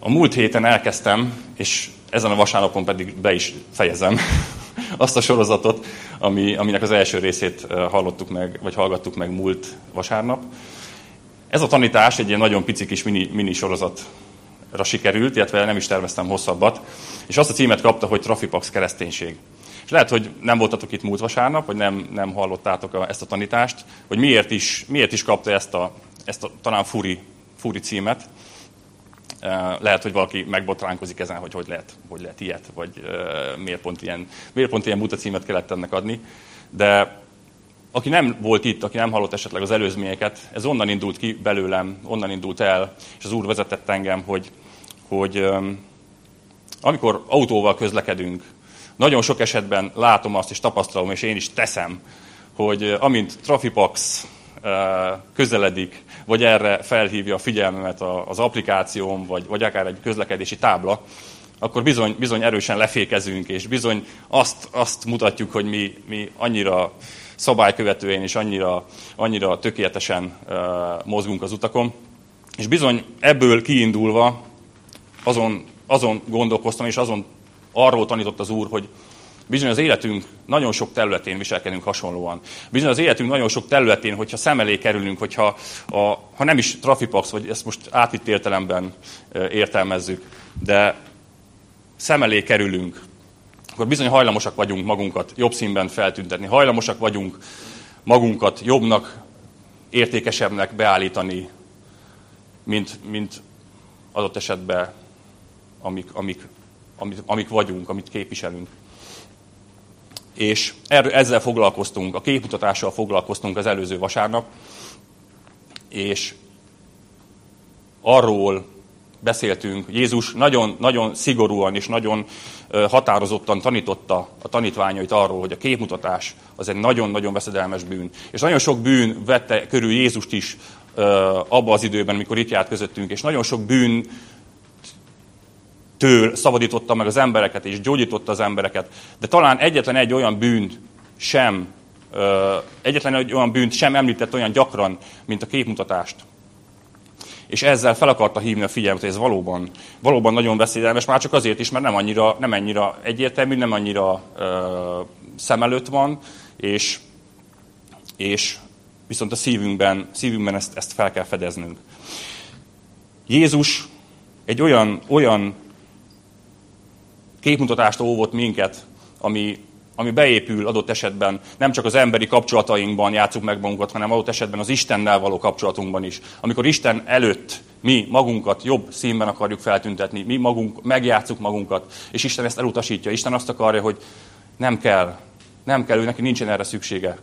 A múlt héten elkezdtem, és ezen a vasárnapon pedig be is fejezem azt a sorozatot, ami, aminek az első részét hallottuk meg, vagy hallgattuk meg múlt vasárnap. Ez a tanítás egy ilyen nagyon pici kis mini, mini sorozatra sikerült, illetve nem is terveztem hosszabbat, és azt a címet kapta, hogy Trafipax kereszténység. És lehet, hogy nem voltatok itt múlt vasárnap, vagy nem, nem hallottátok a, ezt a tanítást, hogy miért is, miért is kapta ezt a, ezt a talán furi, furi címet. Lehet, hogy valaki megbotránkozik ezen, hogy hogy lehet, hogy lehet ilyet, vagy miért, pont ilyen, miért pont ilyen címet kellett ennek adni. De aki nem volt itt, aki nem hallott esetleg az előzményeket, ez onnan indult ki belőlem, onnan indult el, és az Úr vezetett engem, hogy, hogy amikor autóval közlekedünk, nagyon sok esetben látom azt, és tapasztalom, és én is teszem, hogy amint Trafipax közeledik, vagy erre felhívja a figyelmemet az applikációm, vagy, vagy akár egy közlekedési tábla, akkor bizony, bizony erősen lefékezünk, és bizony azt, azt mutatjuk, hogy mi, mi annyira szabálykövetően és annyira, annyira tökéletesen mozgunk az utakon. És bizony ebből kiindulva azon, azon gondolkoztam, és azon arról tanított az Úr, hogy bizony az életünk nagyon sok területén viselkedünk hasonlóan. Bizony az életünk nagyon sok területén, hogyha szem elé kerülünk, hogyha a, ha nem is trafipax, vagy ezt most átvitt értelemben értelmezzük, de szem elé kerülünk, akkor bizony hajlamosak vagyunk magunkat jobb színben feltüntetni. Hajlamosak vagyunk magunkat jobbnak, értékesebbnek beállítani, mint, mint adott esetben amik, amik, amik, amik vagyunk, amit képviselünk. És erről, ezzel foglalkoztunk, a képmutatással foglalkoztunk az előző vasárnap, és arról beszéltünk, Jézus nagyon, nagyon szigorúan és nagyon határozottan tanította a tanítványait arról, hogy a képmutatás az egy nagyon-nagyon veszedelmes bűn. És nagyon sok bűn vette körül Jézust is abba az időben, amikor itt járt közöttünk, és nagyon sok bűn től szabadította meg az embereket, és gyógyította az embereket. De talán egyetlen egy olyan bűnt sem, egyetlen egy olyan bűnt sem említett olyan gyakran, mint a képmutatást. És ezzel fel akarta hívni a figyelmet, hogy ez valóban, valóban nagyon beszédelmes, már csak azért is, mert nem annyira, nem annyira egyértelmű, nem annyira ö, szem előtt van, és, és viszont a szívünkben, szívünkben ezt, ezt fel kell fedeznünk. Jézus egy olyan, olyan képmutatást óvott minket, ami, ami beépül adott esetben nem csak az emberi kapcsolatainkban játszunk meg magunkat, hanem adott esetben az Istennel való kapcsolatunkban is. Amikor Isten előtt mi magunkat jobb színben akarjuk feltüntetni, mi magunk megjátszuk magunkat, és Isten ezt elutasítja. Isten azt akarja, hogy nem kell, nem kell, ő neki nincsen erre szüksége.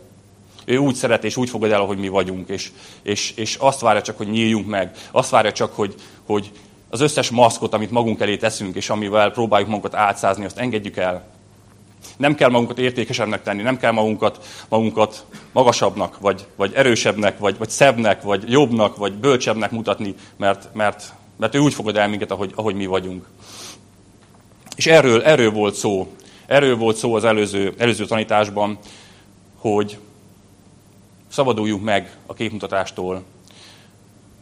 Ő úgy szeret és úgy fogad el, ahogy mi vagyunk, és, és, és azt várja csak, hogy nyíljunk meg. Azt várja csak, hogy, hogy az összes maszkot, amit magunk elé teszünk, és amivel próbáljuk magunkat átszázni, azt engedjük el. Nem kell magunkat értékesebbnek tenni, nem kell magunkat, magunkat magasabbnak, vagy, vagy erősebbnek, vagy, vagy szebbnek, vagy jobbnak, vagy bölcsebbnek mutatni, mert, mert, mert ő úgy fogad el minket, ahogy, ahogy mi vagyunk. És erről, erről volt szó. Erről volt szó az előző, előző tanításban, hogy szabaduljunk meg a képmutatástól,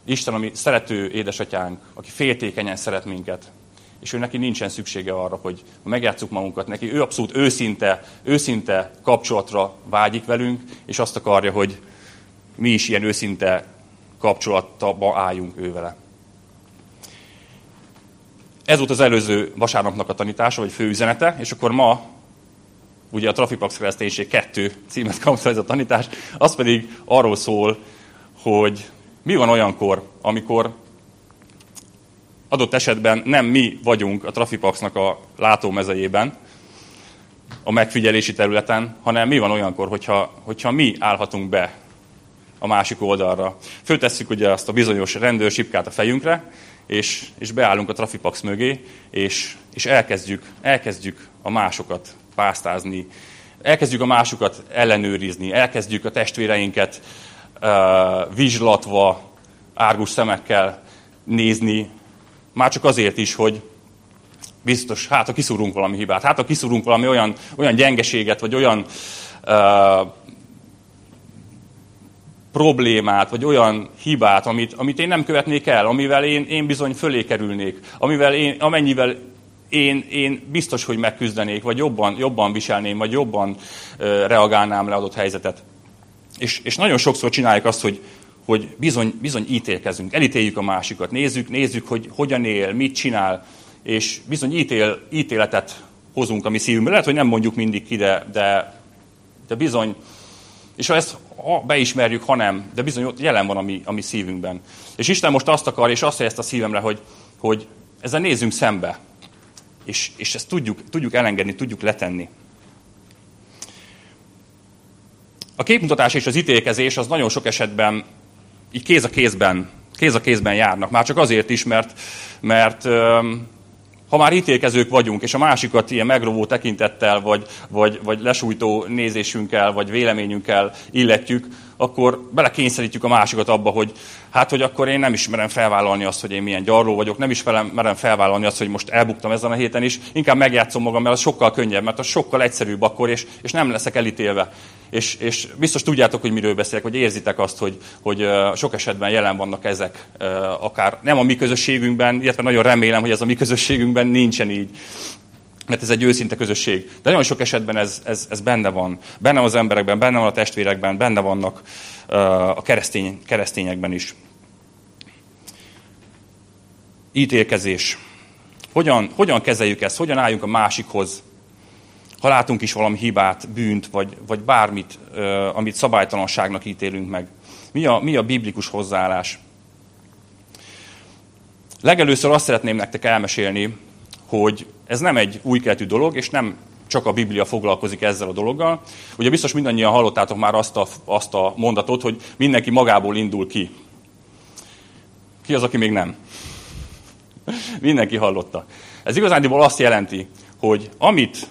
Isten, ami szerető édesatyánk, aki féltékenyen szeret minket, és ő neki nincsen szüksége arra, hogy megjátszuk magunkat neki. Ő abszolút őszinte, őszinte kapcsolatra vágyik velünk, és azt akarja, hogy mi is ilyen őszinte kapcsolatba álljunk ő vele. Ez volt az előző vasárnapnak a tanítása, vagy főüzenete, és akkor ma ugye a Trafipax kereszténység 2 címet kapta ez a tanítás, az pedig arról szól, hogy mi van olyankor, amikor adott esetben nem mi vagyunk a Trafipaxnak a látómezejében, a megfigyelési területen, hanem mi van olyankor, hogyha, hogyha mi állhatunk be a másik oldalra. Föltesszük ugye azt a bizonyos rendőrsipkát a fejünkre, és, és beállunk a Trafipax mögé, és, és elkezdjük, elkezdjük a másokat pásztázni, elkezdjük a másokat ellenőrizni, elkezdjük a testvéreinket vizslatva, árgus szemekkel nézni, már csak azért is, hogy biztos, hát ha kiszúrunk valami hibát, hát ha kiszúrunk valami olyan, olyan gyengeséget, vagy olyan uh, problémát, vagy olyan hibát, amit, amit én nem követnék el, amivel én, én bizony fölé kerülnék, amivel én, amennyivel én, én biztos, hogy megküzdenék, vagy jobban, jobban viselném, vagy jobban uh, reagálnám le adott helyzetet. És, és nagyon sokszor csináljuk azt, hogy, hogy bizony, bizony ítélkezünk, elítéljük a másikat, nézzük, nézzük, hogy hogyan él, mit csinál, és bizony ítél, ítéletet hozunk a mi szívünkbe. Lehet, hogy nem mondjuk mindig ki, de, de, de bizony, és ha ezt ha beismerjük, ha nem, de bizony ott jelen van a mi, a mi szívünkben. És Isten most azt akar, és azt ezt a szívemre, hogy, hogy ezzel nézzünk szembe. És, és ezt tudjuk, tudjuk elengedni, tudjuk letenni. A képmutatás és az ítélkezés az nagyon sok esetben így kéz a kézben, kéz a kézben járnak. Már csak azért is, mert, mert ha már ítélkezők vagyunk, és a másikat ilyen megrovó tekintettel, vagy, vagy, vagy lesújtó nézésünkkel, vagy véleményünkkel illetjük, akkor belekényszerítjük a másikat abba, hogy hát, hogy akkor én nem ismerem felvállalni azt, hogy én milyen gyarló vagyok, nem ismerem felvállalni azt, hogy most elbuktam ezen a héten is, inkább megjátszom magam, mert az sokkal könnyebb, mert az sokkal egyszerűbb akkor, és, és nem leszek elítélve. És, és biztos tudjátok, hogy miről beszélek, hogy érzitek azt, hogy, hogy sok esetben jelen vannak ezek, akár nem a mi közösségünkben, illetve nagyon remélem, hogy ez a mi közösségünkben nincsen így mert ez egy őszinte közösség. De nagyon sok esetben ez, ez, ez benne van. Benne van az emberekben, benne van a testvérekben, benne vannak uh, a keresztény, keresztényekben is. Ítélkezés. Hogyan, hogyan kezeljük ezt? Hogyan álljunk a másikhoz? Ha látunk is valami hibát, bűnt, vagy, vagy bármit, uh, amit szabálytalanságnak ítélünk meg. Mi a, mi a biblikus hozzáállás? Legelőször azt szeretném nektek elmesélni, hogy ez nem egy új keletű dolog, és nem csak a Biblia foglalkozik ezzel a dologgal. Ugye biztos mindannyian hallottátok már azt a, azt a mondatot, hogy mindenki magából indul ki. Ki az, aki még nem? mindenki hallotta. Ez igazándiból azt jelenti, hogy amit,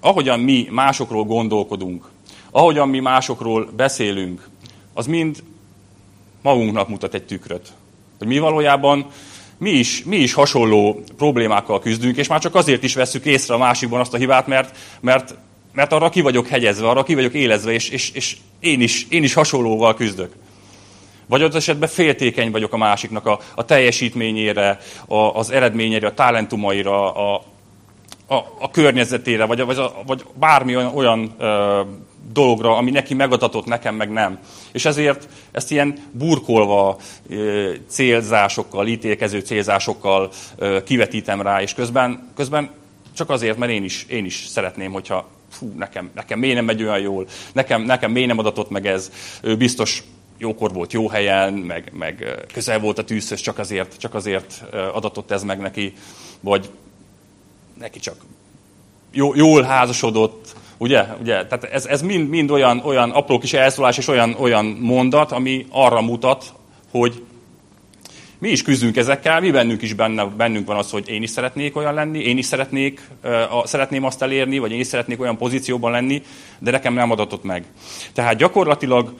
ahogyan mi másokról gondolkodunk, ahogyan mi másokról beszélünk, az mind magunknak mutat egy tükröt. Hogy mi valójában mi is, mi is hasonló problémákkal küzdünk, és már csak azért is veszük észre a másikban azt a hibát, mert, mert, mert arra ki vagyok hegyezve, arra ki vagyok élezve, és, és, és én, is, én is hasonlóval küzdök. Vagy az esetben féltékeny vagyok a másiknak a, a teljesítményére, a, az eredményére, a talentumaira, a, a, a környezetére, vagy, vagy, vagy bármi olyan, olyan ö, dologra, ami neki megadatott, nekem meg nem. És ezért ezt ilyen burkolva célzásokkal, ítélkező célzásokkal kivetítem rá, és közben, közben csak azért, mert én is, én is szeretném, hogyha fú, nekem, nekem miért nem megy olyan jól, nekem, nekem miért nem adatott meg ez, ő biztos jókor volt jó helyen, meg, meg közel volt a tűzhöz, csak azért, csak azért adatott ez meg neki, vagy neki csak jó, jól házasodott, Ugye? Ugye? Tehát ez, ez mind, mind olyan, olyan apró kis elszólás és olyan, olyan mondat, ami arra mutat, hogy mi is küzdünk ezekkel, mi bennünk is benne, bennünk van az, hogy én is szeretnék olyan lenni, én is szeretnék, uh, szeretném azt elérni, vagy én is szeretnék olyan pozícióban lenni, de nekem nem adatott meg. Tehát gyakorlatilag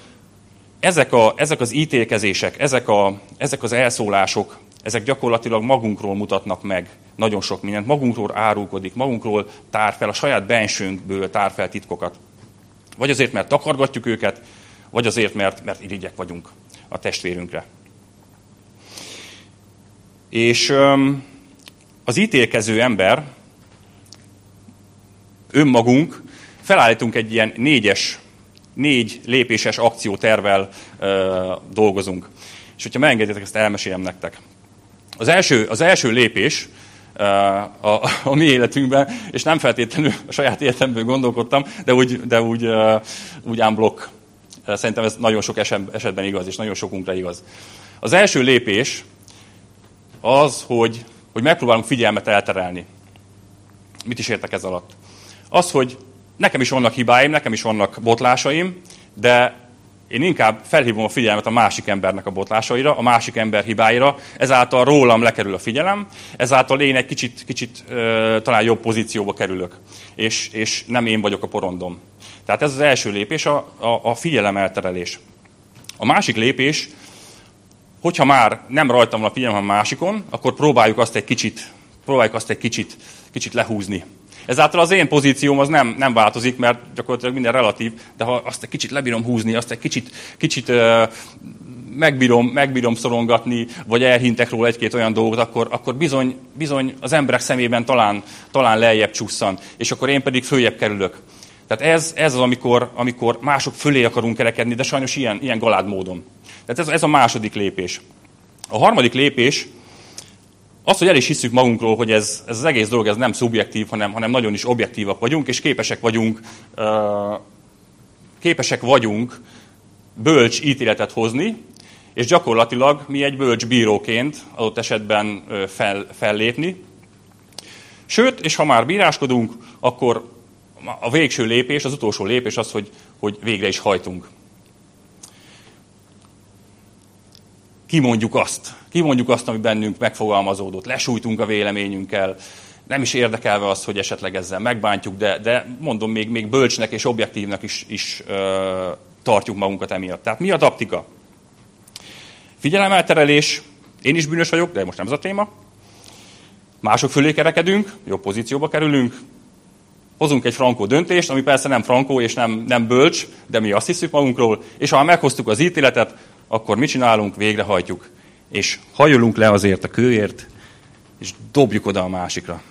ezek, a, ezek az ítélkezések, ezek, a, ezek az elszólások, ezek gyakorlatilag magunkról mutatnak meg nagyon sok mindent. Magunkról árulkodik, magunkról tár fel, a saját bensőnkből tár fel titkokat. Vagy azért, mert takargatjuk őket, vagy azért, mert, mert irigyek vagyunk a testvérünkre. És az ítélkező ember, önmagunk, felállítunk egy ilyen négyes, négy lépéses akciótervel ö, dolgozunk. És hogyha megengedjetek, ezt elmesélem nektek. Az első, az első lépés a, a, mi életünkben, és nem feltétlenül a saját életemből gondolkodtam, de úgy, de úgy, úgy unblock. Szerintem ez nagyon sok esetben igaz, és nagyon sokunkra igaz. Az első lépés az, hogy, hogy megpróbálunk figyelmet elterelni. Mit is értek ez alatt? Az, hogy nekem is vannak hibáim, nekem is vannak botlásaim, de én inkább felhívom a figyelmet a másik embernek a botlásaira, a másik ember hibáira, ezáltal rólam lekerül a figyelem, ezáltal én egy kicsit, kicsit talán jobb pozícióba kerülök, és, és nem én vagyok a porondom. Tehát ez az első lépés, a, a, a figyelem elterelés. A másik lépés, hogyha már nem rajtam van a figyelem a másikon, akkor próbáljuk azt egy kicsit, próbáljuk azt egy kicsit, kicsit lehúzni. Ezáltal az én pozícióm az nem, nem változik, mert gyakorlatilag minden relatív, de ha azt egy kicsit lebírom húzni, azt egy kicsit, kicsit megbírom, megbírom szorongatni, vagy elhintek róla egy-két olyan dolgot, akkor, akkor bizony, bizony az emberek szemében talán, talán lejjebb csusszan, és akkor én pedig följebb kerülök. Tehát ez, ez az, amikor, amikor mások fölé akarunk kerekedni, de sajnos ilyen, ilyen galád módon. Tehát ez, ez a második lépés. A harmadik lépés, az, hogy el is hiszük magunkról, hogy ez, ez az egész dolog ez nem szubjektív, hanem, hanem nagyon is objektívak vagyunk, és képesek vagyunk, képesek vagyunk bölcs ítéletet hozni, és gyakorlatilag mi egy bölcs bíróként adott esetben fel, fellépni. Sőt, és ha már bíráskodunk, akkor a végső lépés, az utolsó lépés az, hogy, hogy végre is hajtunk. Kimondjuk azt, kimondjuk azt, ami bennünk megfogalmazódott, lesújtunk a véleményünkkel, nem is érdekelve az, hogy esetleg ezzel megbántjuk, de, de mondom, még, még bölcsnek és objektívnak is, is ö, tartjuk magunkat emiatt. Tehát mi a taktika? Figyelemelterelés, én is bűnös vagyok, de most nem ez a téma. Mások fölé kerekedünk, jobb pozícióba kerülünk, hozunk egy frankó döntést, ami persze nem frankó és nem, nem bölcs, de mi azt hiszük magunkról, és ha meghoztuk az ítéletet, akkor mit csinálunk? Végrehajtjuk. És hajolunk le azért a kőért, és dobjuk oda a másikra.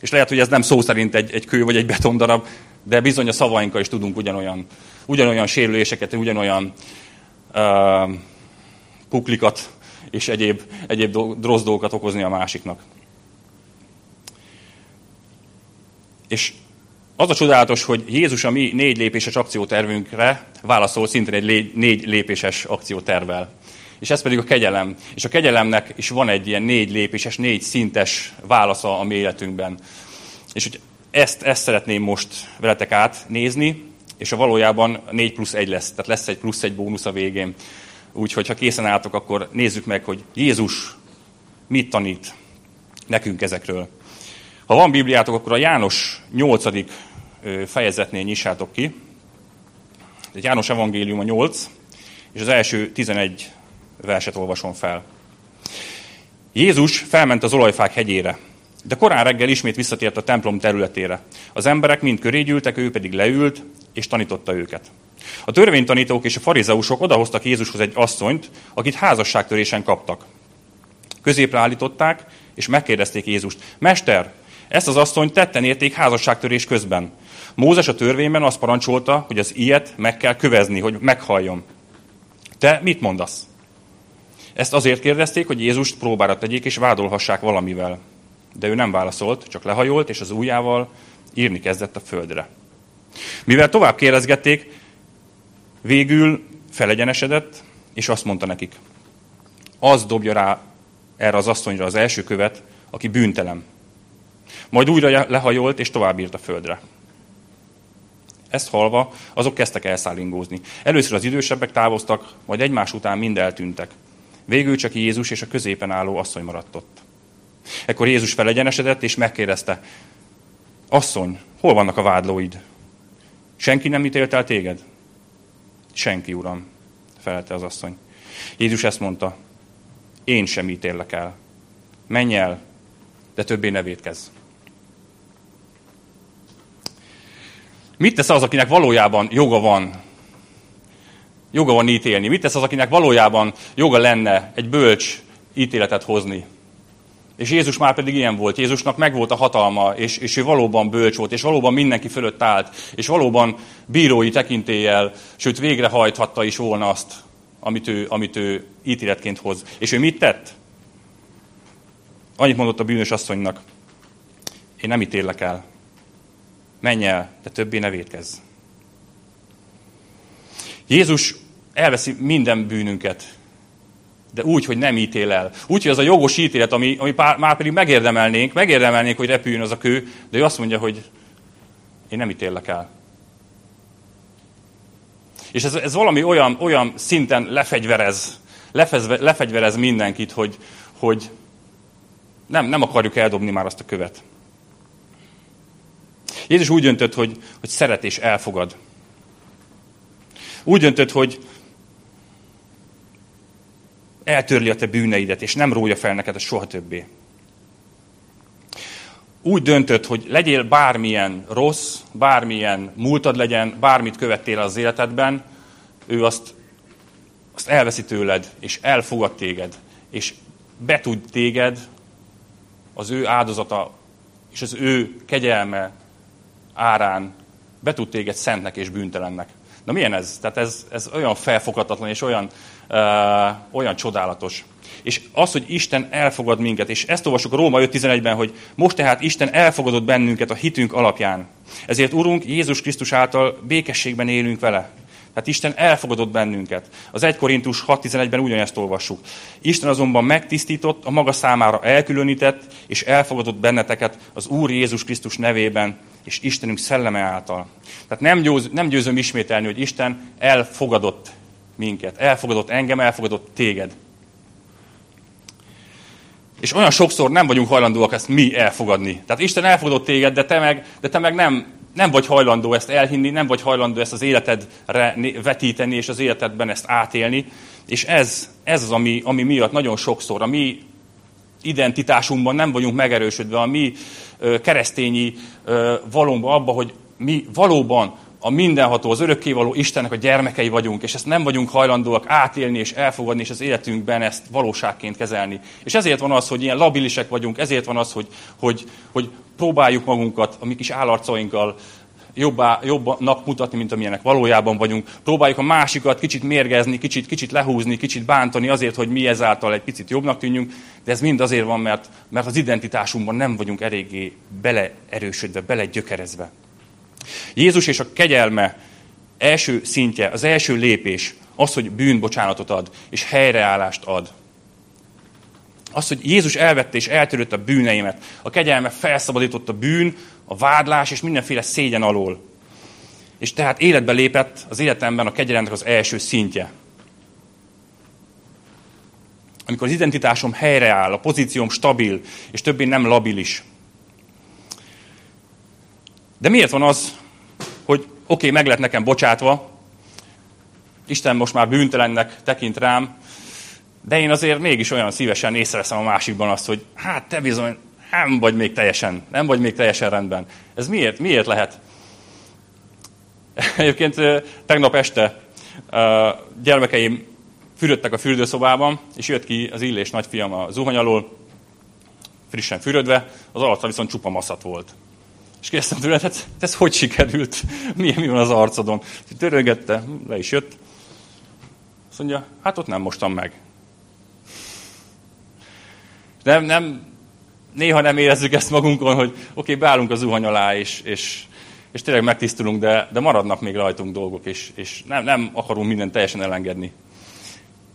És lehet, hogy ez nem szó szerint egy, egy kő vagy egy betondarab, de bizony a szavainkkal is tudunk ugyanolyan, ugyanolyan sérüléseket, ugyanolyan uh, kuklikat és egyéb, egyéb rossz dolgokat okozni a másiknak. És az a csodálatos, hogy Jézus a mi négy lépéses akciótervünkre válaszol szintén egy négy lépéses akciótervel. És ez pedig a kegyelem. És a kegyelemnek is van egy ilyen négy lépéses, négy szintes válasza a mi életünkben. És hogy ezt, ezt szeretném most veletek átnézni, és a valójában 4 plusz 1 lesz. Tehát lesz egy plusz egy bónusz a végén. Úgyhogy ha készen álltok, akkor nézzük meg, hogy Jézus mit tanít nekünk ezekről. Ha van Bibliátok, akkor a János 8. fejezetnél nyissátok ki. Ez János Evangélium a 8, és az első 11 verset olvasom fel. Jézus felment az olajfák hegyére, de korán reggel ismét visszatért a templom területére. Az emberek mind köré gyűltek, ő pedig leült, és tanította őket. A törvénytanítók és a farizeusok odahoztak Jézushoz egy asszonyt, akit házasságtörésen kaptak. Középre állították, és megkérdezték Jézust, Mester, ezt az asszonyt tetten érték házasságtörés közben. Mózes a törvényben azt parancsolta, hogy az ilyet meg kell kövezni, hogy meghalljon. Te mit mondasz? Ezt azért kérdezték, hogy Jézust próbára tegyék és vádolhassák valamivel. De ő nem válaszolt, csak lehajolt, és az ujjával írni kezdett a földre. Mivel tovább kérdezgették, végül felegyenesedett, és azt mondta nekik, az dobja rá erre az asszonyra az első követ, aki bűntelem. Majd újra lehajolt, és tovább írt a földre. Ezt halva, azok kezdtek elszállingózni. Először az idősebbek távoztak, majd egymás után mind eltűntek. Végül csak Jézus és a középen álló asszony maradt ott. Ekkor Jézus felegyenesedett, és megkérdezte, asszony, hol vannak a vádlóid? Senki nem ítélt el téged? Senki, uram, felelte az asszony. Jézus ezt mondta, én sem ítélek el. Menj el, de többé ne védkezz. Mit tesz az, akinek valójában joga van? Joga van ítélni. Mit tesz az, akinek valójában joga lenne egy bölcs ítéletet hozni? És Jézus már pedig ilyen volt. Jézusnak megvolt a hatalma, és, és ő valóban bölcs volt, és valóban mindenki fölött állt, és valóban bírói tekintéllyel, sőt végrehajthatta is volna azt, amit ő, amit ő ítéletként hoz. És ő mit tett? Annyit mondott a bűnös asszonynak, én nem ítélek el. Menj el, de többé ne védkezz. Jézus elveszi minden bűnünket, de úgy, hogy nem ítél el. Úgy, hogy az a jogos ítélet, ami, ami pár, már pedig megérdemelnénk, megérdemelnénk, hogy repüljön az a kő, de ő azt mondja, hogy én nem ítéllek el. És ez, ez valami olyan, olyan szinten lefegyverez, lefez, lefegyverez mindenkit, hogy, hogy nem, nem akarjuk eldobni már azt a követ. Jézus úgy döntött, hogy, hogy szeret és elfogad. Úgy döntött, hogy, eltörli a te bűneidet, és nem rója fel neked a soha többé. úgy döntött, hogy legyél bármilyen rossz, bármilyen múltad legyen, bármit követtél az életedben, ő azt, azt elveszi tőled, és elfogad téged, és betud téged az ő áldozata és az ő kegyelme árán be tud téged szentnek és bűntelennek. Na milyen ez? Tehát ez, ez olyan felfoghatatlan és olyan, uh, olyan csodálatos. És az, hogy Isten elfogad minket, és ezt olvasok a Róma 5.11-ben, hogy most tehát Isten elfogadott bennünket a hitünk alapján. Ezért, Urunk, Jézus Krisztus által békességben élünk vele. Tehát Isten elfogadott bennünket. Az 1 Korintus 6.11-ben ugyanezt olvassuk. Isten azonban megtisztított, a maga számára elkülönített, és elfogadott benneteket az Úr Jézus Krisztus nevében, és Istenünk szelleme által. Tehát nem, győz, nem győzöm ismételni, hogy Isten elfogadott minket. Elfogadott engem, elfogadott téged. És olyan sokszor nem vagyunk hajlandóak ezt mi elfogadni. Tehát Isten elfogadott téged, de te meg, de te meg nem, nem vagy hajlandó ezt elhinni, nem vagy hajlandó ezt az életedre vetíteni, és az életedben ezt átélni. És ez, ez az, ami, ami miatt nagyon sokszor a mi identitásunkban nem vagyunk megerősödve, a mi keresztényi valóban abba, hogy mi valóban a mindenható, az örökkévaló Istennek a gyermekei vagyunk, és ezt nem vagyunk hajlandóak átélni és elfogadni, és az életünkben ezt valóságként kezelni. És ezért van az, hogy ilyen labilisek vagyunk, ezért van az, hogy, hogy, hogy próbáljuk magunkat a mi kis állarcainkkal jobbá, jobbnak mutatni, mint amilyenek valójában vagyunk. Próbáljuk a másikat kicsit mérgezni, kicsit, kicsit lehúzni, kicsit bántani azért, hogy mi ezáltal egy picit jobbnak tűnjünk, de ez mind azért van, mert, mert az identitásunkban nem vagyunk eléggé beleerősödve, belegyökerezve. Jézus és a kegyelme első szintje, az első lépés az, hogy bűnbocsánatot ad, és helyreállást ad. Az, hogy Jézus elvette és eltörött a bűneimet. A kegyelme felszabadított a bűn, a vádlás és mindenféle szégyen alól. És tehát életbe lépett az életemben a kegyelemnek az első szintje. Amikor az identitásom helyreáll, a pozícióm stabil, és többé nem labilis. De miért van az, hogy oké, okay, meg lett nekem bocsátva, Isten most már bűntelennek tekint rám, de én azért mégis olyan szívesen észreveszem a másikban azt, hogy hát te bizony nem vagy még teljesen, nem vagy még teljesen rendben. Ez miért, miért lehet? Egyébként tegnap este gyermekeim fürödtek a fürdőszobában, és jött ki az illés nagyfiam a zuhany alól, frissen fürödve, az arca viszont csupa maszat volt. És kérdeztem tőle, hát ez hogy sikerült? Mi, mi van az arcodon? Törögette, le is jött. Azt mondja, hát ott nem mostam meg. Nem, nem, néha nem érezzük ezt magunkon, hogy oké, okay, beállunk a zuhany alá, és, és, és tényleg megtisztulunk, de, de maradnak még rajtunk dolgok, és, és nem, nem akarunk mindent teljesen elengedni.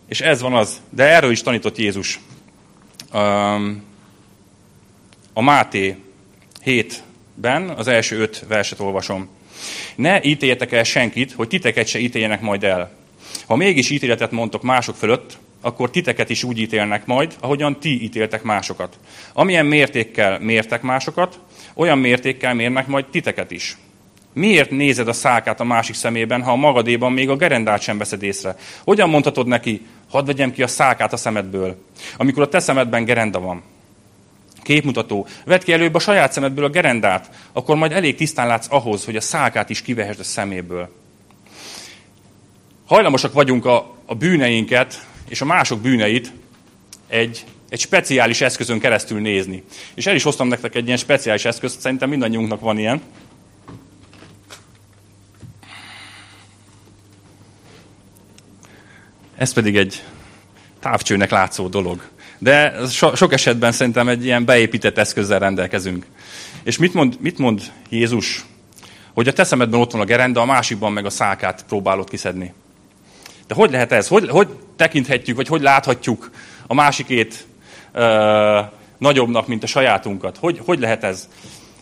És ez van az. De erről is tanított Jézus. A Máté 7-ben az első öt verset olvasom. Ne ítéljetek el senkit, hogy titeket se ítéljenek majd el. Ha mégis ítéletet mondtok mások fölött, akkor titeket is úgy ítélnek majd, ahogyan ti ítéltek másokat. Amilyen mértékkel mértek másokat, olyan mértékkel mérnek majd titeket is. Miért nézed a szákát a másik szemében, ha a magadéban még a gerendát sem veszed észre? Hogyan mondhatod neki, hadd vegyem ki a szákát a szemedből, amikor a te szemedben gerenda van? Képmutató, vedd ki előbb a saját szemedből a gerendát, akkor majd elég tisztán látsz ahhoz, hogy a szákát is kivehesd a szeméből. Hajlamosak vagyunk a, a bűneinket és a mások bűneit egy, egy speciális eszközön keresztül nézni. És el is hoztam nektek egy ilyen speciális eszközt, szerintem mindannyiunknak van ilyen. Ez pedig egy távcsőnek látszó dolog. De so, sok esetben szerintem egy ilyen beépített eszközzel rendelkezünk. És mit mond, mit mond Jézus? Hogy a te szemedben ott van a gerenda, a másikban meg a szákát próbálod kiszedni. De hogy lehet ez? Hogy, hogy tekinthetjük, vagy hogy láthatjuk a másikét ö, nagyobbnak, mint a sajátunkat? Hogy, hogy lehet ez?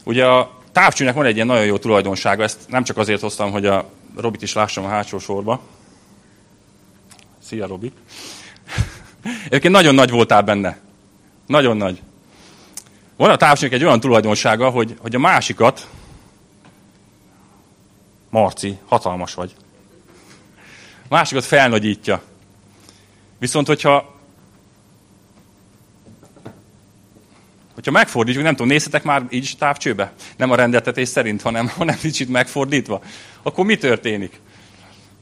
Ugye a távcsőnek van egy ilyen nagyon jó tulajdonsága, ezt nem csak azért hoztam, hogy a Robit is lássam a hátsó sorba. Szia, Robi! Egyébként nagyon nagy voltál benne. Nagyon nagy. Van a távcsőnek egy olyan tulajdonsága, hogy, hogy a másikat, Marci, hatalmas vagy másikat felnagyítja. Viszont, hogyha, hogyha megfordítjuk, nem tudom, nézhetek már így távcsőbe? Nem a rendeltetés szerint, hanem, hanem kicsit megfordítva. Akkor mi történik?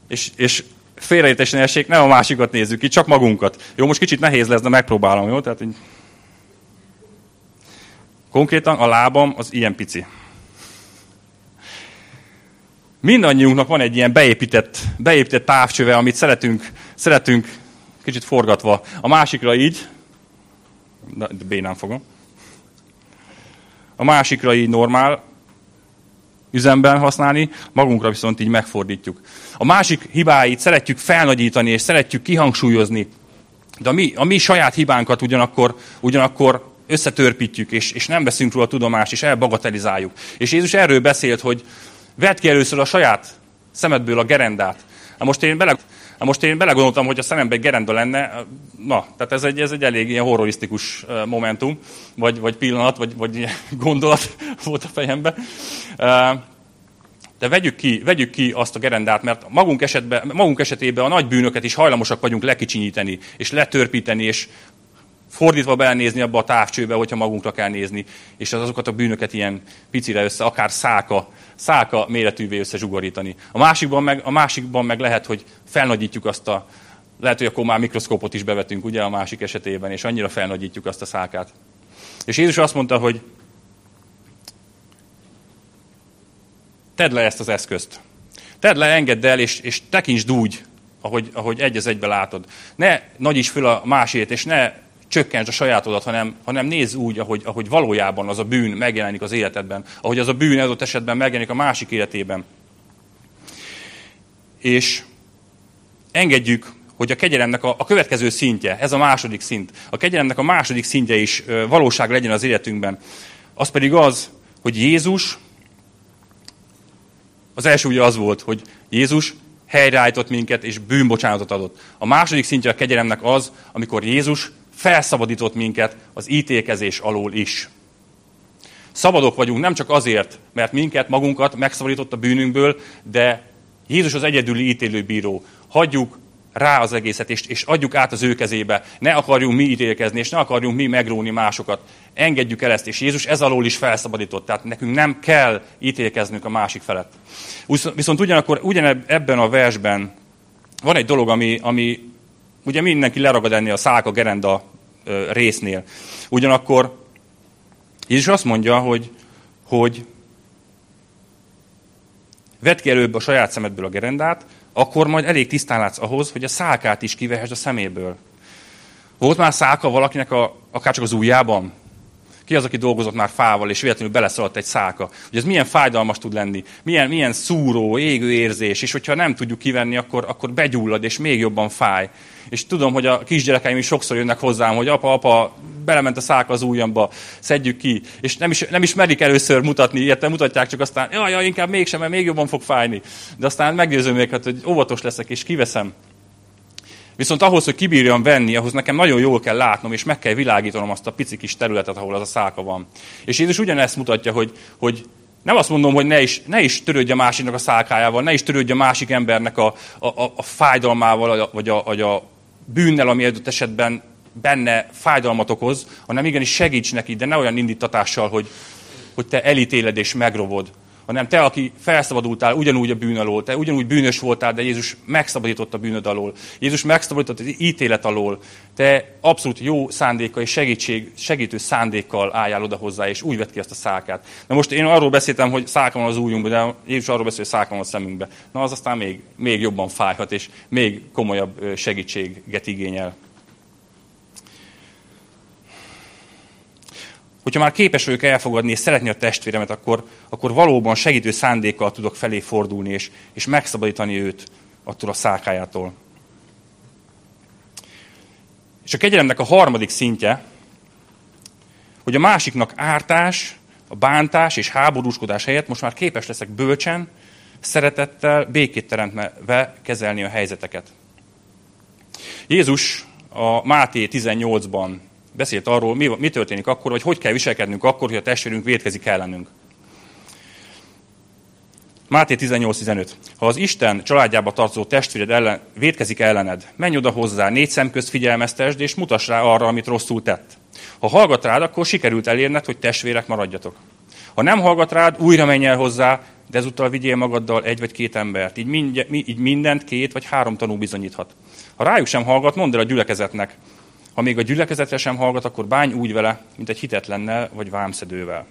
És, és félreértésen essék, nem a másikat nézzük ki, csak magunkat. Jó, most kicsit nehéz lesz, de megpróbálom, jó? Tehát, így... Konkrétan a lábam az ilyen pici. Mindannyiunknak van egy ilyen beépített, beépített távcsöve, amit szeretünk, szeretünk kicsit forgatva. A másikra így, de bénán fogom. A másikra így normál üzemben használni, magunkra viszont így megfordítjuk. A másik hibáit szeretjük felnagyítani, és szeretjük kihangsúlyozni, de a mi, a mi saját hibánkat ugyanakkor, ugyanakkor összetörpítjük, és, és nem veszünk róla tudomást, és elbagatelizáljuk. És Jézus erről beszélt, hogy vedd ki először a saját szemedből a gerendát. Na most én, bele, na most én belegondoltam, hogy a szememben gerenda lenne, na, tehát ez egy, ez egy elég ilyen horrorisztikus momentum, vagy, vagy pillanat, vagy, vagy gondolat volt a fejemben. De vegyük ki, vegyük ki azt a gerendát, mert magunk, esetben, magunk esetében a nagy bűnöket is hajlamosak vagyunk lekicsinyíteni, és letörpíteni, és fordítva belenézni abba a távcsőbe, hogyha magunkra kell nézni, és az azokat a bűnöket ilyen picire össze, akár száka, száka méretűvé összezsugorítani. A másikban meg, a másikban meg lehet, hogy felnagyítjuk azt a, lehet, hogy akkor már mikroszkópot is bevetünk, ugye a másik esetében, és annyira felnagyítjuk azt a szákát. És Jézus azt mondta, hogy tedd le ezt az eszközt. Tedd le, engedd el, és, és tekintsd úgy, ahogy, ahogy egy az egybe látod. Ne nagyíts föl a másét, és ne csökkentsd a sajátodat, hanem, hanem nézz úgy, ahogy, ahogy valójában az a bűn megjelenik az életedben, ahogy az a bűn adott esetben megjelenik a másik életében. És engedjük, hogy a kegyelemnek a, a következő szintje, ez a második szint, a kegyelemnek a második szintje is valóság legyen az életünkben. Az pedig az, hogy Jézus, az első ugye az volt, hogy Jézus helyreállított minket és bűnbocsánatot adott. A második szintje a kegyelemnek az, amikor Jézus felszabadított minket az ítélkezés alól is. Szabadok vagyunk nem csak azért, mert minket, magunkat megszabadított a bűnünkből, de Jézus az egyedüli ítélőbíró. Hagyjuk rá az egészet, és, és adjuk át az ő kezébe. Ne akarjunk mi ítélkezni, és ne akarjunk mi megróni másokat. Engedjük el ezt, és Jézus ez alól is felszabadított. Tehát nekünk nem kell ítélkeznünk a másik felett. Viszont ugyanakkor ugyan ebben a versben van egy dolog, ami, ami ugye mindenki leragad ennél a szálka gerenda résznél. Ugyanakkor Jézus azt mondja, hogy, hogy vedd ki előbb a saját szemedből a gerendát, akkor majd elég tisztán látsz ahhoz, hogy a szálkát is kivehesd a szeméből. Volt már szálka valakinek a, akár csak az ujjában? Ki az, aki dolgozott már fával, és véletlenül beleszaladt egy száka? Hogy ez milyen fájdalmas tud lenni, milyen, milyen szúró, égő érzés, és hogyha nem tudjuk kivenni, akkor, akkor begyullad, és még jobban fáj. És tudom, hogy a kisgyerekeim is sokszor jönnek hozzám, hogy apa, apa, belement a száka az ujjamba, szedjük ki. És nem is, nem is merik először mutatni, ilyet mutatják, csak aztán, jaj, jaj, inkább mégsem, mert még jobban fog fájni. De aztán meggyőzöm őket, hogy óvatos leszek, és kiveszem. Viszont ahhoz, hogy kibírjam venni, ahhoz nekem nagyon jól kell látnom, és meg kell világítanom azt a pici kis területet, ahol az a száka van. És Jézus ugyanezt mutatja, hogy, hogy nem azt mondom, hogy ne is, ne is törődj a másiknak a szálkájával, ne is törődj a másik embernek a, a, a, a fájdalmával, vagy a, vagy a bűnnel, ami adott esetben benne fájdalmat okoz, hanem igenis segíts neki, de ne olyan indítatással, hogy, hogy te elítéled és megrovod, hanem te, aki felszabadultál ugyanúgy a bűn alól, te ugyanúgy bűnös voltál, de Jézus megszabadított a bűnöd alól. Jézus megszabadított az ítélet alól. Te abszolút jó szándékkal és segítség, segítő szándékkal álljál oda hozzá, és úgy vett ki ezt a szákát. Na most én arról beszéltem, hogy száka van az újunkban, de Jézus arról beszél, hogy száka van a szemünkben. Na az aztán még, még jobban fájhat, és még komolyabb segítséget igényel. Hogyha már képes vagyok elfogadni és szeretni a testvéremet, akkor, akkor valóban segítő szándékkal tudok felé fordulni, és, és megszabadítani őt attól a szákájától. És a kegyelemnek a harmadik szintje, hogy a másiknak ártás, a bántás és háborúskodás helyett most már képes leszek bölcsen, szeretettel, békét teremtve kezelni a helyzeteket. Jézus a Máté 18-ban beszélt arról, mi, mi történik akkor, vagy hogy kell viselkednünk akkor, hogy a testvérünk védkezik ellenünk. Máté 18.15. Ha az Isten családjába tartozó testvéred ellen, védkezik ellened, menj oda hozzá, négy szem közt figyelmeztesd, és mutass rá arra, amit rosszul tett. Ha hallgat rád, akkor sikerült elérned, hogy testvérek maradjatok. Ha nem hallgat rád, újra menj el hozzá, de ezúttal vigyél magaddal egy vagy két embert. Így, mind, így mindent két vagy három tanú bizonyíthat. Ha rájuk sem hallgat, mondd el a gyülekezetnek. Ha még a gyülekezetre sem hallgat, akkor bánj úgy vele, mint egy hitetlennel vagy vámszedővel.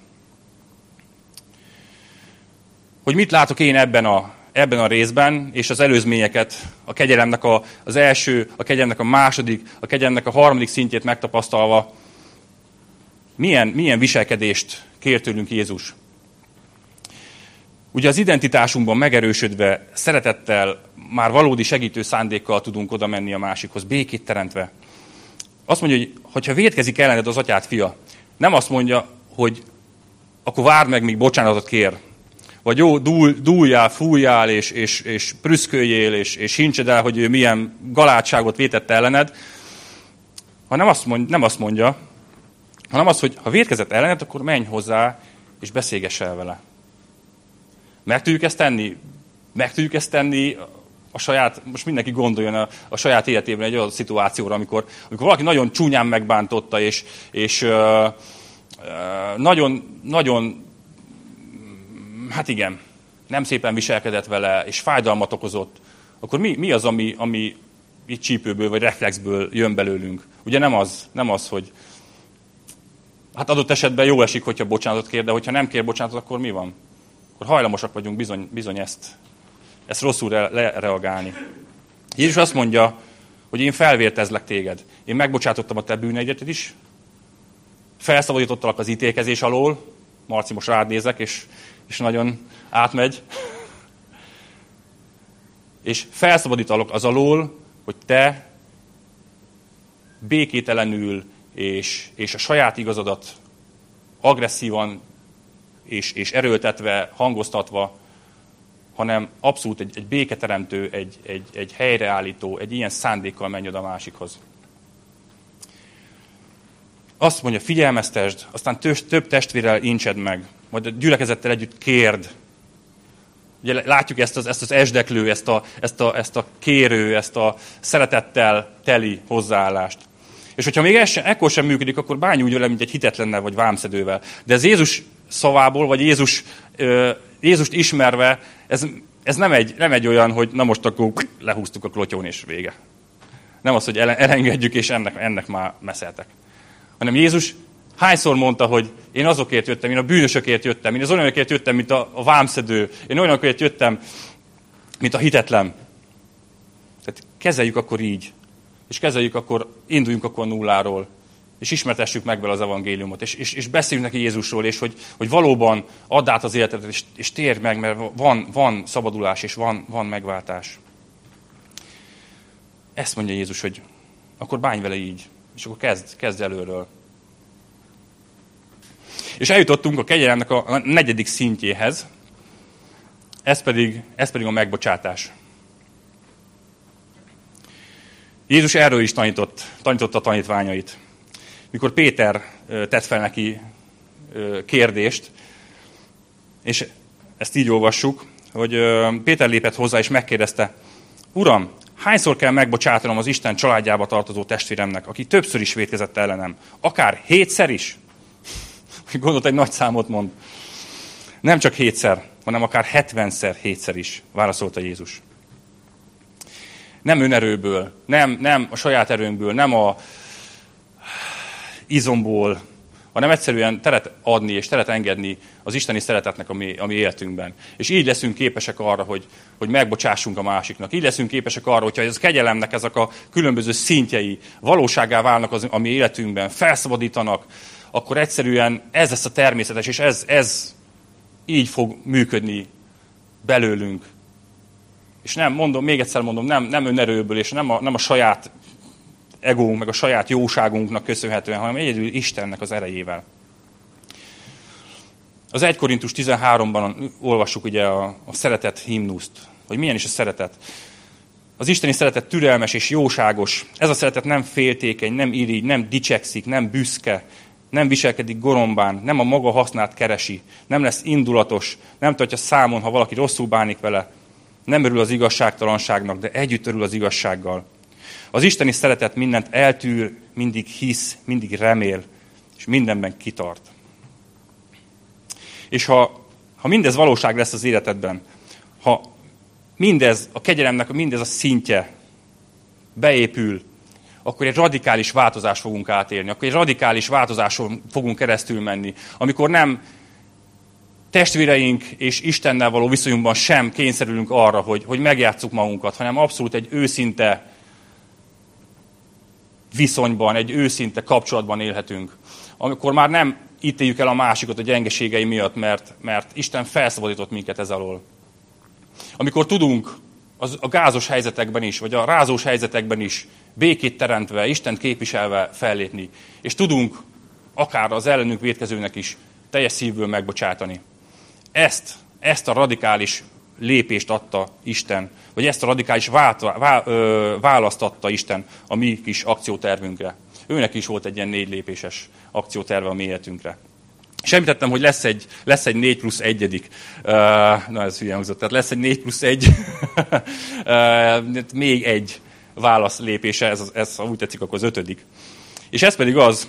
Hogy mit látok én ebben a, ebben a részben, és az előzményeket, a kegyelemnek a, az első, a kegyelemnek a második, a kegyelemnek a harmadik szintjét megtapasztalva, milyen, milyen viselkedést kér tőlünk Jézus. Ugye az identitásunkban megerősödve, szeretettel, már valódi segítő szándékkal tudunk oda menni a másikhoz, békét teremtve. Azt mondja, hogy ha védkezik ellened az atyát fia, nem azt mondja, hogy akkor várd meg, míg bocsánatot kér. Vagy jó, dúl, dúljál, fújjál, és, és, és prüszköljél, és, és hincsed el, hogy ő milyen galátságot vétett ellened, hanem azt mondja, nem azt mondja, hanem az, hogy ha védkezett ellened, akkor menj hozzá, és beszélgess el vele. Meg tudjuk ezt tenni? Meg tudjuk ezt tenni a saját, most mindenki gondoljon a, a saját életében egy olyan szituációra, amikor, amikor valaki nagyon csúnyán megbántotta, és, és uh, uh, nagyon, nagyon, hát igen, nem szépen viselkedett vele, és fájdalmat okozott, akkor mi, mi az, ami, ami itt csípőből vagy reflexből jön belőlünk? Ugye nem az, nem az, hogy, Hát adott esetben jó esik, hogyha bocsánatot kér, de hogyha nem kér bocsánatot, akkor mi van? Akkor hajlamosak vagyunk bizony, bizony ezt, ezt rosszul re, lereagálni. Jézus azt mondja, hogy én felvértezlek téged. Én megbocsátottam a te bűnegyetet is, felszabadítottalak az ítélkezés alól, Marci, most rád nézek, és, és nagyon átmegy. És felszabadítalak az alól, hogy te békételenül és, és a saját igazadat agresszívan és, és erőltetve, hangoztatva, hanem abszolút egy, egy béketeremtő, egy, egy, egy helyreállító, egy ilyen szándékkal menj oda a másikhoz. Azt mondja, figyelmeztesd, aztán több, több testvérrel incsed meg, majd a gyülekezettel együtt kérd. Ugye látjuk ezt az, ezt az esdeklő, ezt a, ezt, a, ezt a kérő, ezt a szeretettel teli hozzáállást. És hogyha még ez sem, ekkor sem működik, akkor bánj úgy vele, mint egy hitetlennel vagy vámszedővel. De ez Jézus szavából, vagy Jézus, Jézust ismerve, ez, ez nem, egy, nem egy olyan, hogy na most akkor lehúztuk a klotyón és vége. Nem az, hogy elengedjük, és ennek, ennek már meszeltek. Hanem Jézus hányszor mondta, hogy én azokért jöttem, én a bűnösökért jöttem, én az olyanokért jöttem, mint a, a vámszedő, én olyanokért jöttem, mint a hitetlen. Tehát kezeljük akkor így és kezeljük, akkor induljunk akkor nulláról, és ismertessük meg vele az evangéliumot, és, és, és beszéljünk neki Jézusról, és hogy, hogy valóban add át az életedet, és, és térj meg, mert van, van szabadulás, és van, van megváltás. Ezt mondja Jézus, hogy akkor bánj vele így, és akkor kezd, kezd előről. És eljutottunk a kegyelemnek a negyedik szintjéhez, ez pedig, ez pedig a megbocsátás. Jézus erről is tanított, tanította a tanítványait. Mikor Péter tett fel neki kérdést, és ezt így olvassuk, hogy Péter lépett hozzá és megkérdezte, Uram, hányszor kell megbocsátanom az Isten családjába tartozó testvéremnek, aki többször is vétkezett ellenem? Akár hétszer is? Gondolt, egy nagy számot mond. Nem csak hétszer, hanem akár hetvenszer hétszer is, válaszolta Jézus nem önerőből, nem, nem a saját erőnkből, nem a izomból, hanem egyszerűen teret adni és teret engedni az isteni szeretetnek a mi, a mi életünkben. És így leszünk képesek arra, hogy, hogy megbocsássunk a másiknak. Így leszünk képesek arra, hogyha ez a kegyelemnek ezek a különböző szintjei valóságá válnak az, a mi életünkben, felszabadítanak, akkor egyszerűen ez lesz a természetes, és ez, ez így fog működni belőlünk, és nem, mondom, még egyszer mondom, nem, nem önerőből, és nem a, nem a saját egónk, meg a saját jóságunknak köszönhetően, hanem egyedül Istennek az erejével. Az 1 Korintus 13-ban olvassuk ugye a, a szeretet himnuszt, hogy milyen is a szeretet. Az isteni szeretet türelmes és jóságos. Ez a szeretet nem féltékeny, nem irigy, nem dicsekszik, nem büszke, nem viselkedik gorombán, nem a maga hasznát keresi, nem lesz indulatos, nem tartja számon, ha valaki rosszul bánik vele, nem örül az igazságtalanságnak, de együtt örül az igazsággal. Az isteni szeretet mindent eltűr, mindig hisz, mindig remél, és mindenben kitart. És ha, ha mindez valóság lesz az életedben, ha mindez, a kegyelemnek mindez a szintje beépül, akkor egy radikális változást fogunk átélni, akkor egy radikális változáson fogunk keresztül menni, amikor nem testvéreink és Istennel való viszonyunkban sem kényszerülünk arra, hogy, hogy megjátsszuk magunkat, hanem abszolút egy őszinte viszonyban, egy őszinte kapcsolatban élhetünk. Amikor már nem ítéljük el a másikat a gyengeségei miatt, mert, mert Isten felszabadított minket ez alól. Amikor tudunk az, a gázos helyzetekben is, vagy a rázós helyzetekben is békét teremtve, Isten képviselve fellépni, és tudunk akár az ellenünk védkezőnek is teljes szívből megbocsátani. Ezt, ezt a radikális lépést adta Isten, vagy ezt a radikális vált, vá, ö, választ adta Isten a mi kis akciótervünkre. Őnek is volt egy ilyen négy lépéses akcióterve a mi életünkre. És említettem, hogy lesz egy, lesz egy 4 plusz egyedik. Uh, na, ez hülye hangzott. Tehát lesz egy 4 plusz 1, uh, még egy válasz lépése, ez, ez, ha úgy tetszik, akkor az ötödik. És ez pedig az,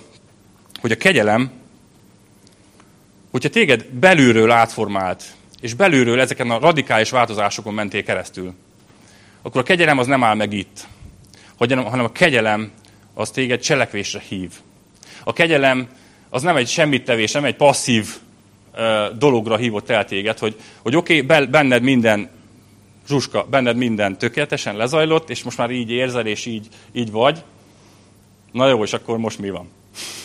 hogy a kegyelem, hogyha téged belülről átformált, és belülről ezeken a radikális változásokon mentél keresztül, akkor a kegyelem az nem áll meg itt, hanem a kegyelem az téged cselekvésre hív. A kegyelem az nem egy semmittevés, nem egy passzív dologra hívott el téged, hogy, hogy oké, okay, benned minden Zsuska, benned minden tökéletesen lezajlott, és most már így érzel, és így, így vagy. Na jó, és akkor most mi van?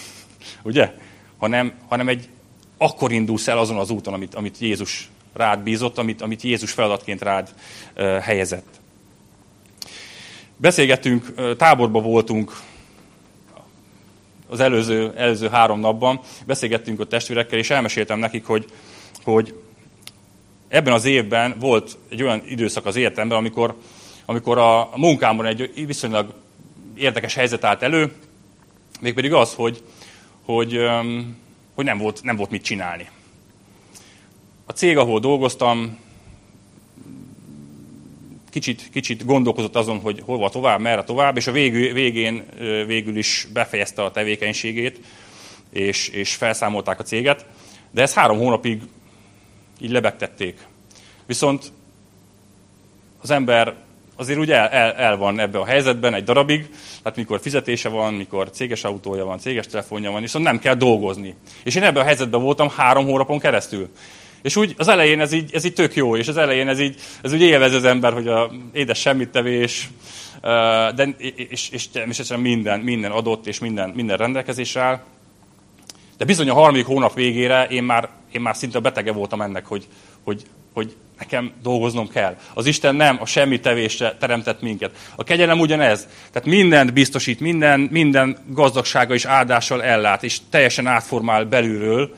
Ugye? Hanem, hanem egy akkor indulsz el azon az úton, amit, amit Jézus rád bízott, amit, amit Jézus feladatként rád helyezett. Beszélgettünk, táborba voltunk az előző, előző három napban, beszélgettünk a testvérekkel, és elmeséltem nekik, hogy, hogy ebben az évben volt egy olyan időszak az életemben, amikor, amikor a munkámban egy viszonylag érdekes helyzet állt elő, mégpedig az, hogy, hogy, hogy nem, volt, nem volt mit csinálni. A cég, ahol dolgoztam, kicsit, kicsit gondolkozott azon, hogy hova tovább, merre tovább, és a végül, végén végül is befejezte a tevékenységét, és, és felszámolták a céget. De ez három hónapig így lebegtették. Viszont az ember azért úgy el, el, el van ebbe a helyzetben egy darabig, tehát mikor fizetése van, mikor céges autója van, céges telefonja van, viszont nem kell dolgozni. És én ebben a helyzetben voltam három hónapon keresztül. És úgy az elején ez így, ez így tök jó, és az elején ez így, ez úgy élvez az ember, hogy a édes semmit tevés, de, és, és természetesen minden, minden adott, és minden, minden rendelkezésre áll. De bizony a harmadik hónap végére én már, én már szinte betege voltam ennek, hogy, hogy, hogy nekem dolgoznom kell. Az Isten nem a semmi tevésre teremtett minket. A kegyelem ugyanez. Tehát mindent biztosít, minden, minden gazdagsága és áldással ellát, és teljesen átformál belülről,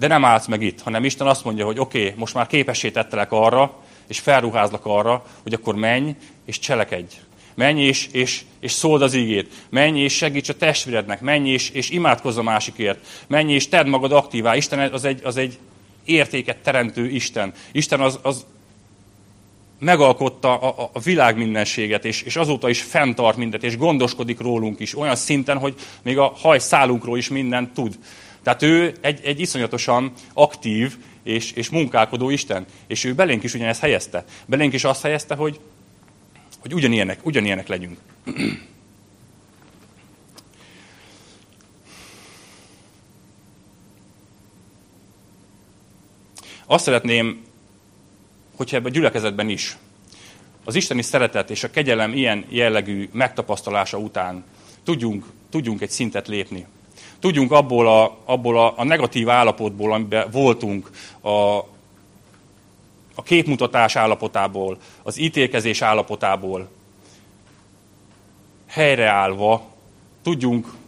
de nem állsz meg itt, hanem Isten azt mondja, hogy oké, okay, most már képessé tettelek arra, és felruházlak arra, hogy akkor menj és cselekedj. Menj és, és, és szóld az ígét. Menj és segíts a testvérednek. Menj és, és imádkozz a másikért. Menj és tedd magad aktívá. Isten az egy, az egy értéket teremtő Isten. Isten az, az megalkotta a, a, világ mindenséget, és, és azóta is fenntart mindet, és gondoskodik rólunk is, olyan szinten, hogy még a hajszálunkról is mindent tud. Tehát ő egy, egy iszonyatosan aktív és, és munkálkodó Isten. És ő belénk is ugyanezt helyezte. Belénk is azt helyezte, hogy, hogy ugyanilyenek, ugyanilyenek legyünk. Azt szeretném, hogyha ebben a gyülekezetben is az isteni szeretet és a kegyelem ilyen jellegű megtapasztalása után tudjunk, tudjunk egy szintet lépni. Tudjunk abból a, abból a, a negatív állapotból, amiben voltunk, a, a képmutatás állapotából, az ítélkezés állapotából helyreállva tudjunk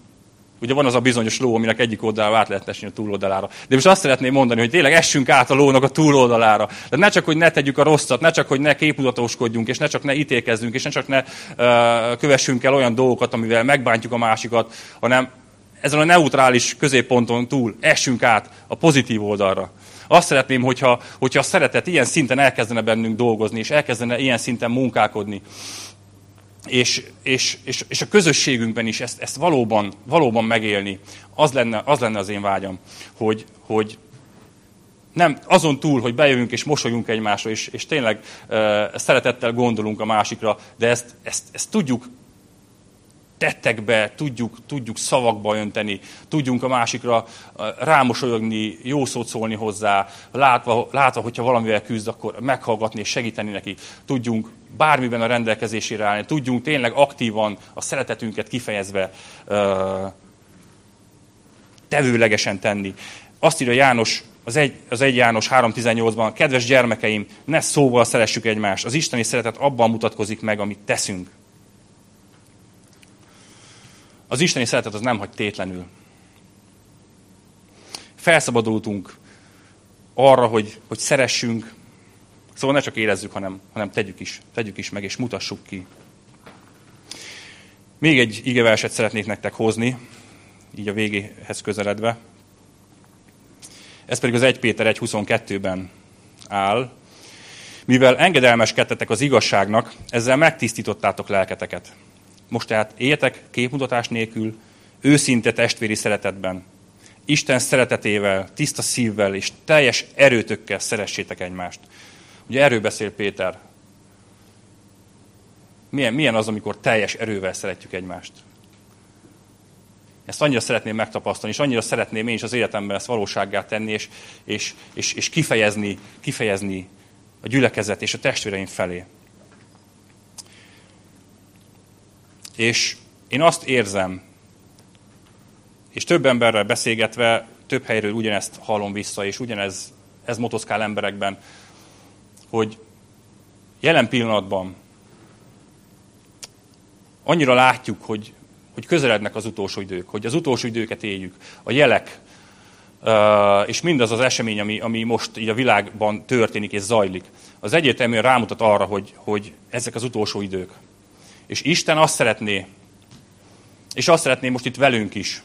Ugye van az a bizonyos ló, aminek egyik oldalára át lehet esni a túloldalára. De most azt szeretném mondani, hogy tényleg essünk át a lónak a túloldalára. De ne csak, hogy ne tegyük a rosszat, ne csak, hogy ne képmutatoskodjunk, és ne csak ne ítélkezzünk, és ne csak ne uh, kövessünk el olyan dolgokat, amivel megbántjuk a másikat, hanem ezen a neutrális középponton túl essünk át a pozitív oldalra. Azt szeretném, hogyha, hogyha a szeretet ilyen szinten elkezdene bennünk dolgozni, és elkezdene ilyen szinten munkálkodni. és, és, és, és a közösségünkben is ezt, ezt valóban, valóban megélni, az lenne, az lenne az én vágyam, hogy, hogy nem azon túl, hogy bejövünk és mosolyunk egymásra, és, és tényleg uh, szeretettel gondolunk a másikra, de ezt, ezt, ezt tudjuk tettekbe, tudjuk, tudjuk szavakba önteni, tudjunk a másikra rámosolyogni, jó szót szólni hozzá, látva, látva, hogyha valamivel küzd, akkor meghallgatni és segíteni neki. Tudjunk bármiben a rendelkezésére állni, tudjunk tényleg aktívan a szeretetünket kifejezve tevőlegesen tenni. Azt írja János, az egy, az egy János 3.18-ban, kedves gyermekeim, ne szóval szeressük egymást. Az isteni szeretet abban mutatkozik meg, amit teszünk. Az isteni szeretet az nem hagy tétlenül. Felszabadultunk arra, hogy, hogy szeressünk, szóval ne csak érezzük, hanem, hanem tegyük is, tegyük is meg, és mutassuk ki. Még egy igeverset szeretnék nektek hozni, így a végéhez közeledve. Ez pedig az 1 Péter 1.22-ben áll. Mivel engedelmeskedtetek az igazságnak, ezzel megtisztítottátok lelketeket. Most tehát éljetek képmutatás nélkül, őszinte testvéri szeretetben, Isten szeretetével, tiszta szívvel és teljes erőtökkel szeressétek egymást. Ugye erről beszél Péter. Milyen, milyen az, amikor teljes erővel szeretjük egymást? Ezt annyira szeretném megtapasztalni, és annyira szeretném én is az életemben ezt valósággá tenni, és, és, és, és kifejezni, kifejezni a gyülekezet és a testvéreim felé. És én azt érzem, és több emberrel beszélgetve, több helyről ugyanezt hallom vissza, és ugyanez ez motoszkál emberekben, hogy jelen pillanatban annyira látjuk, hogy, hogy közelednek az utolsó idők, hogy az utolsó időket éljük, a jelek, és mindaz az esemény, ami, ami most így a világban történik és zajlik, az egyértelműen rámutat arra, hogy, hogy ezek az utolsó idők. És Isten azt szeretné, és azt szeretné most itt velünk is,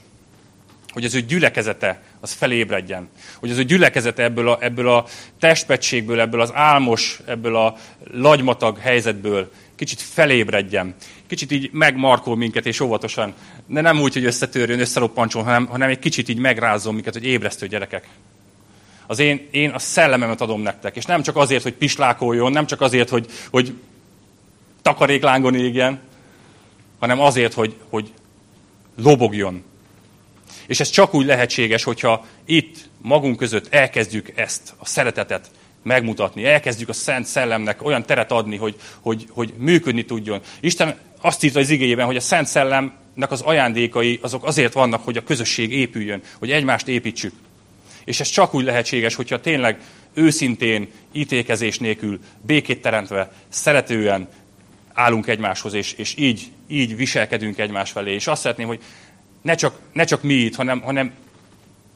hogy az ő gyülekezete az felébredjen. Hogy az ő gyülekezete ebből a, ebből a testpetségből, ebből az álmos, ebből a lagymatag helyzetből kicsit felébredjen. Kicsit így megmarkol minket, és óvatosan. De nem úgy, hogy összetörjön, összeloppancson, hanem, hanem egy kicsit így megrázom minket, hogy ébresztő gyerekek. Az én, én a szellememet adom nektek. És nem csak azért, hogy pislákoljon, nem csak azért, hogy, hogy takaréklángon égjen, hanem azért, hogy, hogy lobogjon. És ez csak úgy lehetséges, hogyha itt magunk között elkezdjük ezt a szeretetet megmutatni, elkezdjük a Szent Szellemnek olyan teret adni, hogy, hogy, hogy működni tudjon. Isten azt írta az igényében, hogy a Szent Szellemnek az ajándékai azok azért vannak, hogy a közösség épüljön, hogy egymást építsük. És ez csak úgy lehetséges, hogyha tényleg őszintén, ítélkezés nélkül, békét teremtve, szeretően, állunk egymáshoz, és, és így, így viselkedünk egymás felé. És azt szeretném, hogy ne csak, ne csak mi itt, hanem, hanem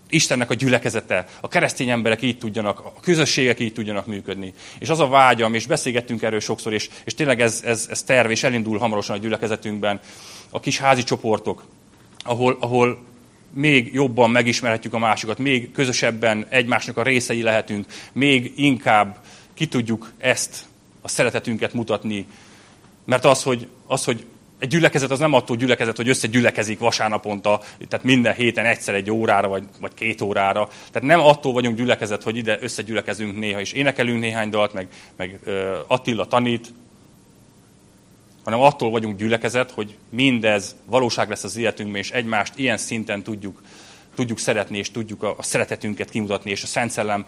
Istennek a gyülekezete, a keresztény emberek így tudjanak, a közösségek így tudjanak működni. És az a vágyam, és beszélgettünk erről sokszor, és, és tényleg ez, ez, ez terv, és elindul hamarosan a gyülekezetünkben, a kis házi csoportok, ahol, ahol még jobban megismerhetjük a másikat, még közösebben egymásnak a részei lehetünk, még inkább ki tudjuk ezt a szeretetünket mutatni mert az, hogy, az, hogy egy gyülekezet az nem attól gyülekezet, hogy összegyülekezik vasárnaponta, tehát minden héten egyszer egy órára, vagy, vagy két órára. Tehát nem attól vagyunk gyülekezet, hogy ide összegyülekezünk néha, és énekelünk néhány dalt, meg, meg Attila tanít, hanem attól vagyunk gyülekezet, hogy mindez valóság lesz az életünkben, és egymást ilyen szinten tudjuk, tudjuk szeretni, és tudjuk a, a szeretetünket kimutatni, és a Szent Szellem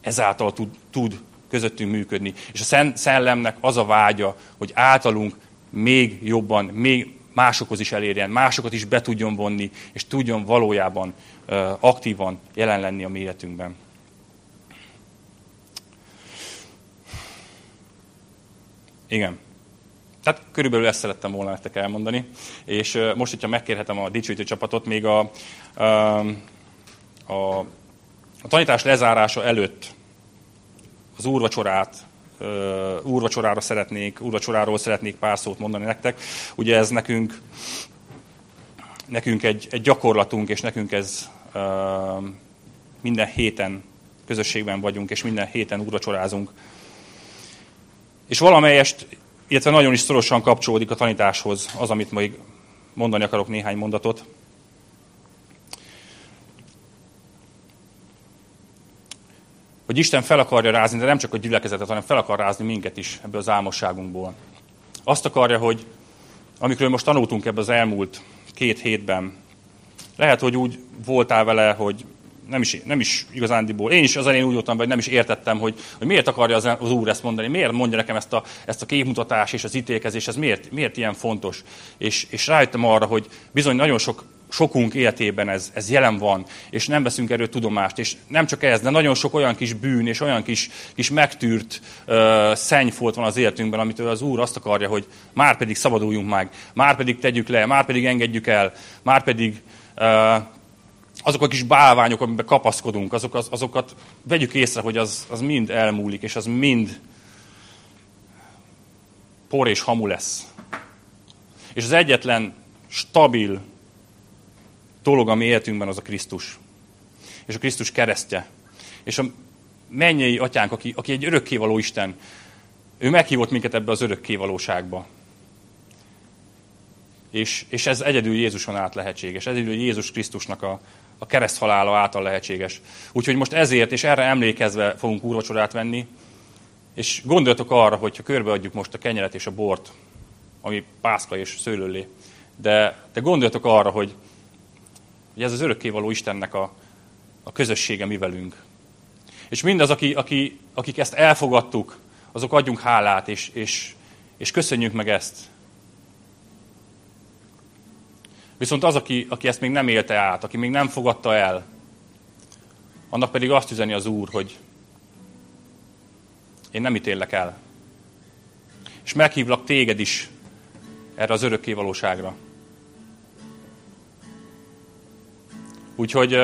ezáltal tud, tud közöttünk működni. És a Szent Szellemnek az a vágya, hogy általunk még jobban, még másokhoz is elérjen, másokat is be tudjon vonni, és tudjon valójában aktívan jelen lenni a mi életünkben. Igen. Tehát körülbelül ezt szerettem volna nektek elmondani. És most, hogyha megkérhetem a dicsőítő csapatot, még a, a, a, a tanítás lezárása előtt az úrvacsorát, úrvacsorára szeretnék, úrvacsoráról szeretnék pár szót mondani nektek. Ugye ez nekünk, nekünk egy, egy gyakorlatunk, és nekünk ez minden héten közösségben vagyunk, és minden héten úrvacsorázunk. És valamelyest illetve nagyon is szorosan kapcsolódik a tanításhoz az, amit még mondani akarok néhány mondatot. Hogy Isten fel akarja rázni, de nem csak a gyülekezetet, hanem fel akar rázni minket is ebből az álmosságunkból. Azt akarja, hogy amikről most tanultunk ebbe az elmúlt két hétben, lehet, hogy úgy voltál vele, hogy nem is, nem is igazándiból. Én is az elején úgy voltam, hogy nem is értettem, hogy, hogy miért akarja az, az Úr ezt mondani, miért mondja nekem ezt a, ezt a képmutatás és az ítélkezés, ez miért, miért ilyen fontos. És, és rájöttem arra, hogy bizony nagyon sok sokunk életében ez, ez jelen van, és nem veszünk erről tudomást, és nem csak ez, de nagyon sok olyan kis bűn, és olyan kis, kis megtűrt uh, szennyfolt van az életünkben, amitől az Úr azt akarja, hogy már pedig szabaduljunk meg, már pedig tegyük le, már pedig engedjük el, már pedig uh, azok a kis bálványok, amiben kapaszkodunk, azok, az, azokat vegyük észre, hogy az, az mind elmúlik, és az mind por és hamu lesz. És az egyetlen stabil dolog a mi életünkben az a Krisztus. És a Krisztus keresztje. És a mennyei atyánk, aki, aki egy örökkévaló Isten, ő meghívott minket ebbe az örökkévalóságba. És, és ez egyedül Jézuson át lehetséges. Egyedül Jézus Krisztusnak a, a kereszthalála által lehetséges. Úgyhogy most ezért, és erre emlékezve fogunk úrvacsorát venni, és gondoljatok arra, hogyha körbeadjuk most a kenyeret és a bort, ami pászka és szőlőlé, de, de gondoljatok arra, hogy, hogy ez az örökkévaló Istennek a, a közössége mi velünk. És mindaz, aki, aki, akik ezt elfogadtuk, azok adjunk hálát, és, és, és köszönjük meg ezt. Viszont az, aki, aki ezt még nem élte át, aki még nem fogadta el, annak pedig azt üzeni az Úr, hogy én nem ítélek el. És meghívlak téged is erre az örökké valóságra. Úgyhogy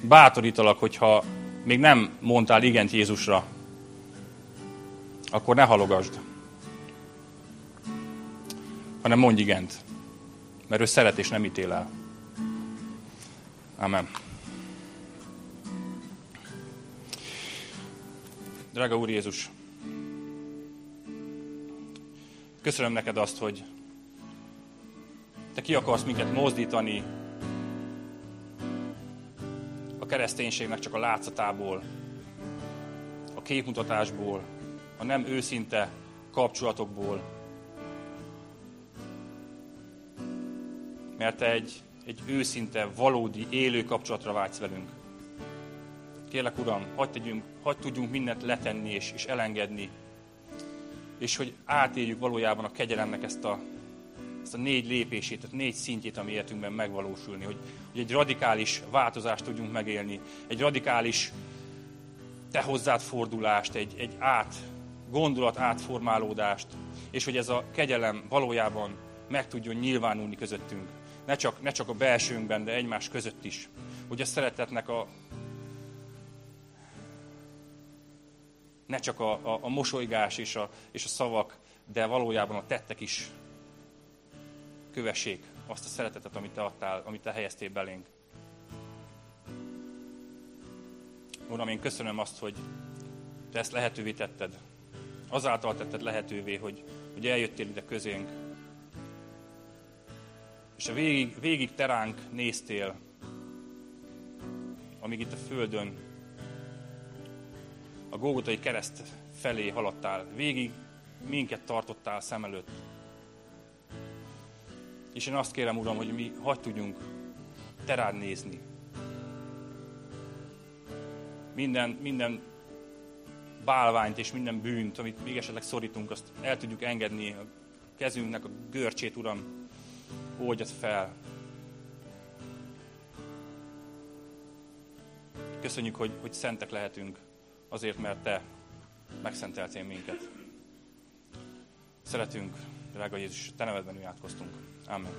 bátorítalak, hogyha még nem mondtál igent Jézusra, akkor ne halogasd, hanem mondj igent mert ő szeret és nem ítél el. Amen. Drága Úr Jézus, köszönöm neked azt, hogy te ki akarsz minket mozdítani kereszténységnek csak a látszatából, a képmutatásból, a nem őszinte kapcsolatokból, mert egy, egy őszinte, valódi, élő kapcsolatra vágysz velünk. Kérlek, Uram, hagyd, tegyünk, hagyd tudjunk mindent letenni és, és elengedni, és hogy átéljük valójában a kegyelemnek ezt a, ezt a négy lépését, a négy szintjét, ami életünkben megvalósulni, hogy, hogy egy radikális változást tudjunk megélni, egy radikális te hozzád fordulást, egy, egy át, gondolat átformálódást, és hogy ez a kegyelem valójában meg tudjon nyilvánulni közöttünk ne csak, ne csak a belsőnkben, de egymás között is. Hogy a szeretetnek a, ne csak a, a, a mosolygás és a, és a szavak, de valójában a tettek is kövessék azt a szeretetet, amit te adtál, amit te helyeztél belénk. Uram, én köszönöm azt, hogy te ezt lehetővé tetted. Azáltal tetted lehetővé, hogy, hogy eljöttél ide közénk, és a végig, végig teránk néztél, amíg itt a Földön a Gógotai kereszt felé haladtál, végig minket tartottál szem előtt. És én azt kérem, Uram, hogy mi hagyd tudjunk terád nézni. Minden, minden bálványt és minden bűnt, amit még esetleg szorítunk, azt el tudjuk engedni a kezünknek a görcsét, Uram, oldjad fel. Köszönjük, hogy, hogy szentek lehetünk, azért, mert Te megszenteltél minket. Szeretünk, drága Jézus, Te nevedben imádkoztunk. Amen.